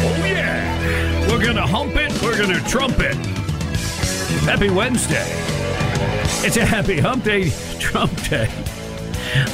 Oh, yeah. We're going to hump it. We're going to trumpet. Happy Wednesday. It's a happy hump day, Trump day.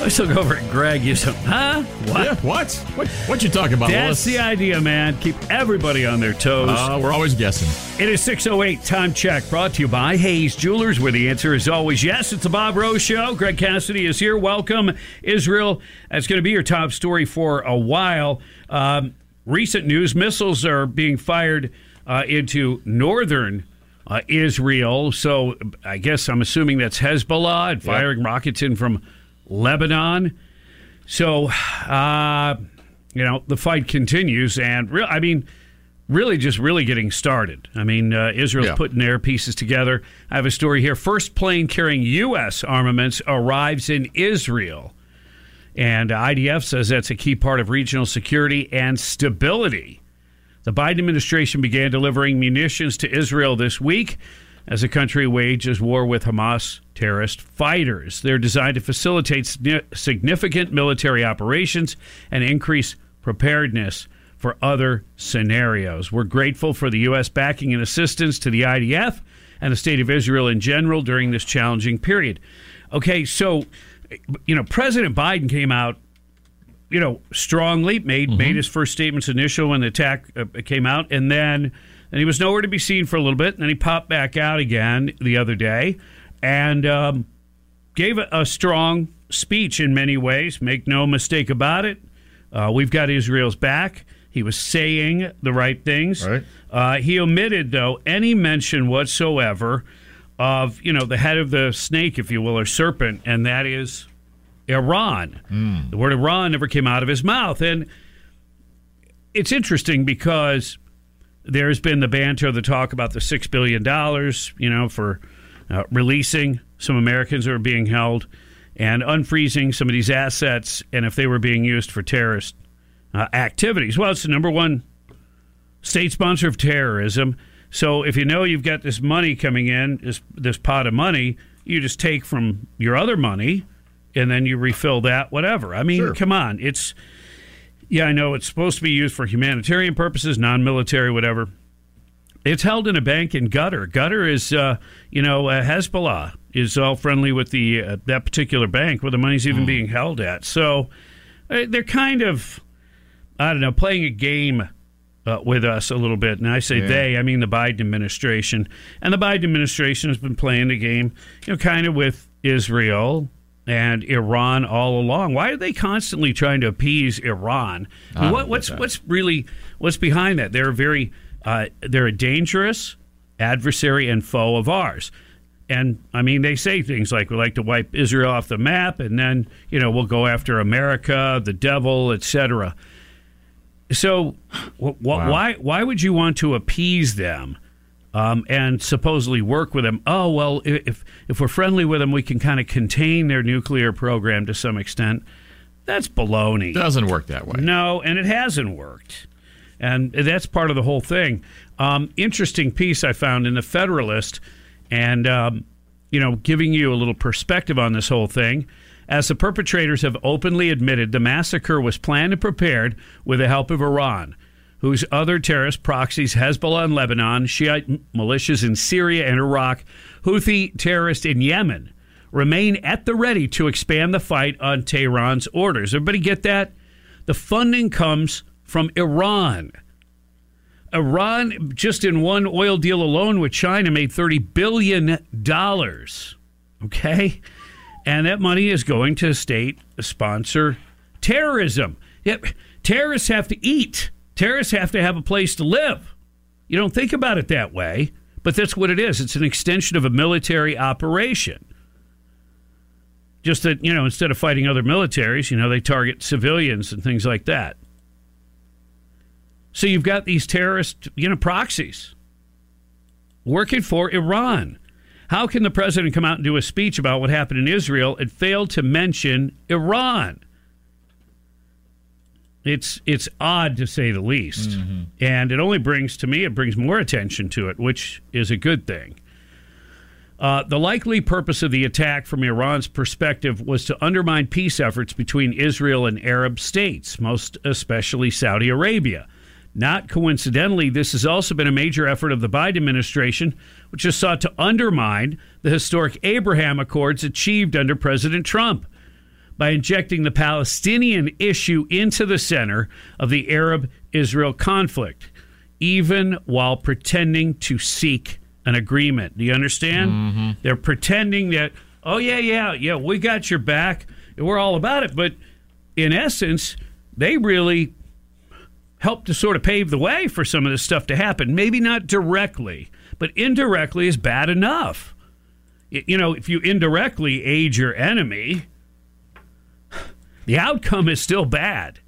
Let's look over at Greg. You said, huh? What? Yeah, what? What? What you talking about? That's Willis? the idea, man. Keep everybody on their toes. Uh, we're always guessing. It is 608 Time Check brought to you by Hayes Jewelers, where the answer is always yes. It's the Bob Rose Show. Greg Cassidy is here. Welcome, Israel. That's going to be your top story for a while. Um, recent news missiles are being fired uh, into northern uh, Israel. So I guess I'm assuming that's Hezbollah and firing rockets in from Lebanon. So, uh, you know, the fight continues. And, real, I mean, really just really getting started. I mean, uh, Israel's Yeah. putting their pieces together. I have a story here. First plane carrying U.S. armaments arrives in Israel. And IDF says that's a key part of regional security and stability. The Biden administration began delivering munitions to Israel this week as the country wages war with Hamas terrorist fighters. They're designed to facilitate significant military operations and increase preparedness for other scenarios. We're grateful for the U.S. backing and assistance to the IDF and the state of Israel in general during this challenging period. Okay, so, you know, President Biden came out you know, strongly made made his first statements initial when the attack uh, came out, and then and he was nowhere to be seen for a little bit, and then he popped back out again the other day, and um, gave a, a strong speech in many ways. Make no mistake about it, uh, we've got Israel's back. He was saying the right things. Right. Uh, he omitted though any mention whatsoever of you know the head of the snake, if you will, or serpent, and that is Iran. The word Iran never came out of his mouth. And it's interesting because there's been the banter, the talk about the $6 billion, you know, for uh, releasing some Americans that are being held and unfreezing some of these assets and if they were being used for terrorist uh, activities. Well, it's the number one state sponsor of terrorism. So if you know you've got this money coming in, this this pot of money, you just take from your other money and then you refill that whatever. I mean, Sure. come on. It's yeah, I know it's supposed to be used for humanitarian purposes, non-military whatever. It's held in a bank in Qatar. Qatar is, uh, you know, uh, Hezbollah is all friendly with the uh, that particular bank where the money's even being held at. So uh, they're kind of, I don't know, playing a game uh, with us a little bit. And I say they, I mean the Biden administration. And the Biden administration has been playing the game, you know, kind of with Israel and Iran all along. Why are they constantly trying to appease Iran? What, what's what's really what's behind that? They're very uh, they're a dangerous adversary and foe of ours. And I mean, they say things like we like to wipe Israel off the map, and then you know we'll go after America, the devil, etc. So, wh- wh- why why would you want to appease them um, and supposedly work with them? Oh well, if if we're friendly with them, we can kind of contain their nuclear program to some extent. That's baloney. Doesn't work that way. No, and it hasn't worked. And that's part of the whole thing. Um, interesting piece I found in the Federalist, and um, you know, giving you a little perspective on this whole thing. As the perpetrators have openly admitted, the massacre was planned and prepared with the help of Iran, whose other terrorist proxies, Hezbollah in Lebanon, Shiite militias in Syria and Iraq, Houthi terrorists in Yemen, remain at the ready to expand the fight on Tehran's orders. Everybody get that? The funding comes from Iran. Iran, just in one oil deal alone with China, made $30 billion. Okay? And that money is going to state sponsor terrorism. Yep. Terrorists have to eat, terrorists have to have a place to live. You don't think about it that way, but that's what it is. It's an extension of a military operation. Just that, you know, instead of fighting other militaries, you know, they target civilians and things like that. So you've got these terrorist, you know, proxies working for Iran. How can the president come out and do a speech about what happened in Israel and fail to mention Iran? It's it's odd to say the least, mm-hmm. and it only brings to me it brings more attention to it, which is a good thing. Uh, the likely purpose of the attack, from Iran's perspective, was to undermine peace efforts between Israel and Arab states, most especially Saudi Arabia. Not coincidentally, this has also been a major effort of the Biden administration, which has sought to undermine the historic Abraham Accords achieved under President Trump by injecting the Palestinian issue into the center of the Arab Israel conflict, even while pretending to seek an agreement. Do you understand? Mm-hmm. They're pretending that, oh, yeah, yeah, yeah, we got your back. We're all about it. But in essence, they really helped to sort of pave the way for some of this stuff to happen. Maybe not directly, but indirectly is bad enough. You know, if you indirectly aid your enemy, the outcome is still bad.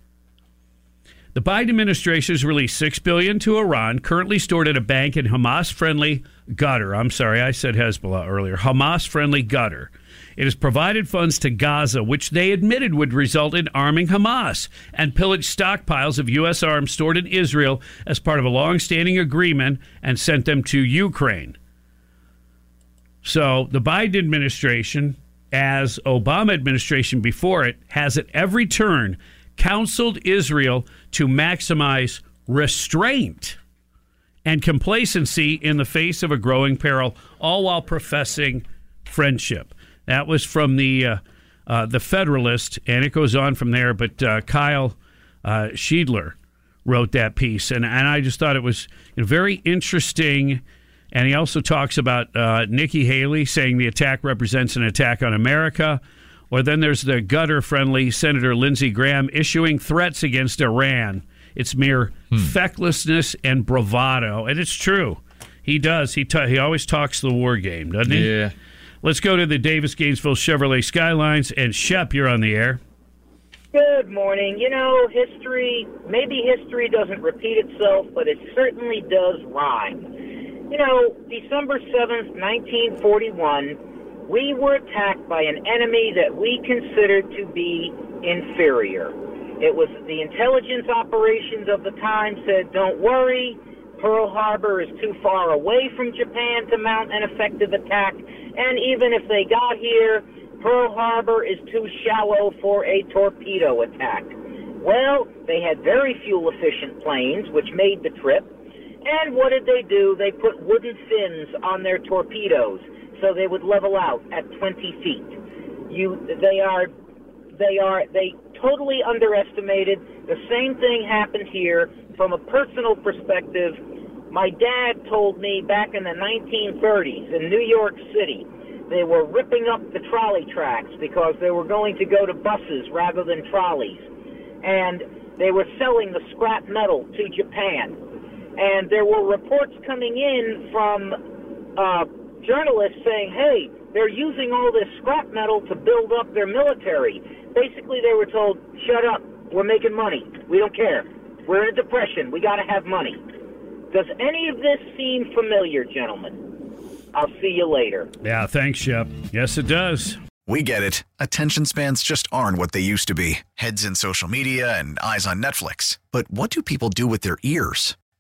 The Biden administration has released six billion to Iran, currently stored at a bank in Hamas-friendly Qatar. I'm sorry, I said Hezbollah earlier. Hamas-friendly Qatar. It has provided funds to Gaza, which they admitted would result in arming Hamas, and pillaged stockpiles of U.S. arms stored in Israel as part of a long-standing agreement, and sent them to Ukraine. So the Biden administration as Obama administration before it has at every turn counseled Israel to maximize restraint and complacency in the face of a growing peril, all while professing friendship. That was from the uh, uh, the Federalist, and it goes on from there. But uh, Kyle uh, Shideler wrote that piece, and and I just thought it was very interesting and he also talks about uh, Nikki Haley saying the attack represents an attack on America. Or then there's the gutter friendly Senator Lindsey Graham issuing threats against Iran. It's mere hmm. fecklessness and bravado. And it's true. He does. He, t- he always talks the war game, doesn't he? Yeah. Let's go to the Davis Gainesville Chevrolet Skylines. And Shep, you're on the air. Good morning. You know, history, maybe history doesn't repeat itself, but it certainly does rhyme. You know, December 7th, 1941, we were attacked by an enemy that we considered to be inferior. It was the intelligence operations of the time said, don't worry, Pearl Harbor is too far away from Japan to mount an effective attack, and even if they got here, Pearl Harbor is too shallow for a torpedo attack. Well, they had very fuel efficient planes, which made the trip. And what did they do? They put wooden fins on their torpedoes so they would level out at 20 feet. You, they are, they are, they totally underestimated. The same thing happened here from a personal perspective. My dad told me back in the 1930s in New York City, they were ripping up the trolley tracks because they were going to go to buses rather than trolleys. And they were selling the scrap metal to Japan and there were reports coming in from uh, journalists saying, hey, they're using all this scrap metal to build up their military. Basically, they were told, shut up, we're making money. We don't care. We're in a depression. We got to have money. Does any of this seem familiar, gentlemen? I'll see you later. Yeah, thanks, Shep. Yes, it does. We get it. Attention spans just aren't what they used to be heads in social media and eyes on Netflix. But what do people do with their ears?